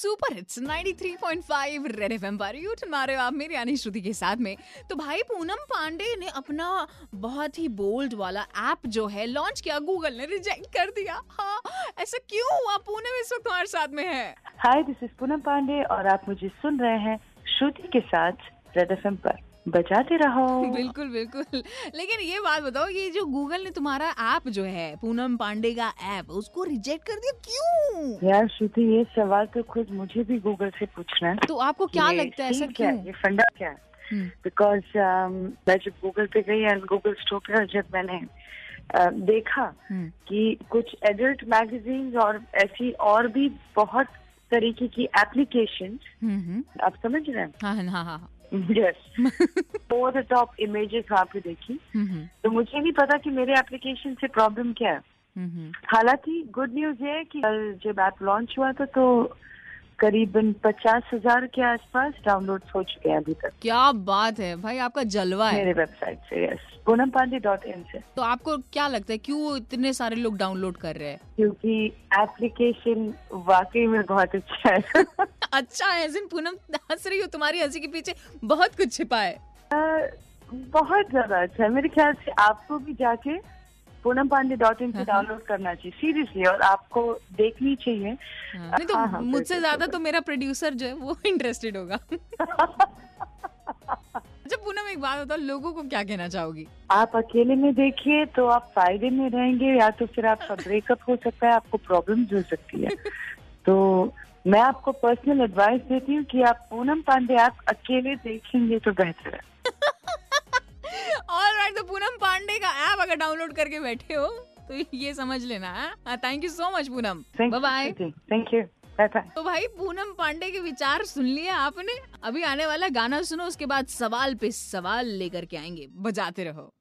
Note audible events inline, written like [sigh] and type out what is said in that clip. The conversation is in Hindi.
सुपर हिट्स 93.5 रेड एफएम पर। यू तुम्हारे आप मेरी यानी श्रुति के साथ में। तो भाई पूनम पांडे ने अपना बहुत ही बोल्ड वाला ऐप जो है लॉन्च किया गूगल ने रिजेक्ट कर दिया। हाँ ऐसा क्यों हुआ? पूनम इस वक्त हमारे साथ में है। Hi this is Poonam Pandey और आप मुझे सुन रहे हैं श्रुति के साथ रेड एफएम पर। बजाते रहो। बिल्कुल बिल्कुल। लेकिन ये बात बताओ ये जो गूगल ने तुम्हारा ऐप जो है पूनम पांडे का ऐप उसको रिजेक्ट कर दिया क्यों? यार श्रुति ये सवाल तो खुद मुझे भी गूगल से पूछना है। तो आपको क्या लगता है ऐसा क्या? ये फंडा क्या है? हम्म, बिकॉज़ मैं जब गूगल पे गई एंड गूगल स्टोर पे और जब मैंने uh, देखा हम्म, कि कुछ एडल्ट मैगजीन और ऐसी और भी बहुत तरीके की एप्लीकेशन हम्म, आप समझ रहे हैं? हाँ हाँ हाँ हाँ। Yes over the top images वहाँ पे देखी तो मुझे नहीं पता कि मेरे एप्लीकेशन से प्रॉब्लम क्या है। हम्म। हालाँकि गुड न्यूज़ ये है कि कल जब ऐप लॉन्च हुआ था तो करीबन पचास हज़ार के आसपास डाउनलोड हो चुके हैं अभी तक। क्या बात है भाई आपका जलवा है। मेरे वेबसाइट से yes Poonam Pandey dot in से। तो आपको क्या लगता है क्यों इतने सारे लोग डाउनलोड कर रहे हैं? क्योंकि एप्लीकेशन वाकई में बहुत अच्छा है। [laughs] अच्छा है जिन पूनम हंस रही हो तुम्हारी हँसी के पीछे बहुत कुछ छिपा है। बहुत ज़्यादा अच्छा है। मेरे ख्याल से आपको भी जाके पूनम पांडे डॉट इन से हाँ। डाउनलोड करना चाहिए सीरियसली और आपको देखनी चाहिए। हाँ, नहीं तो हाँ, हाँ, मुझसे ज़्यादा तो मेरा प्रोड्यूसर जो है वो इंटरेस्टेड होगा। अच्छा पूनम एक बात बताओ लोगों को क्या कहना चाहोगी? आप अकेले में देखिए तो आप फ़ायदे में रहेंगे या तो फिर आपका ब्रेकअप हो सकता है आपको प्रॉब्लम हो सकती है। [laughs] तो मैं आपको पर्सनल एडवाइस देती हूँ कि आप पूनम पांडे आप अकेले देखेंगे तो बेहतर है। [laughs] और राइट तो पूनम पांडे का ऐप अगर डाउनलोड करके बैठे हो तो ये समझ लेना है? Thank you so much Poonam. Bye bye thank you bye bye तो भाई पूनम पांडे के विचार सुन लिए आपने? अभी आने वाला गाना सुनो उसके बाद सवाल पे सवाल लेकर के आएँगे। बजाते रहो।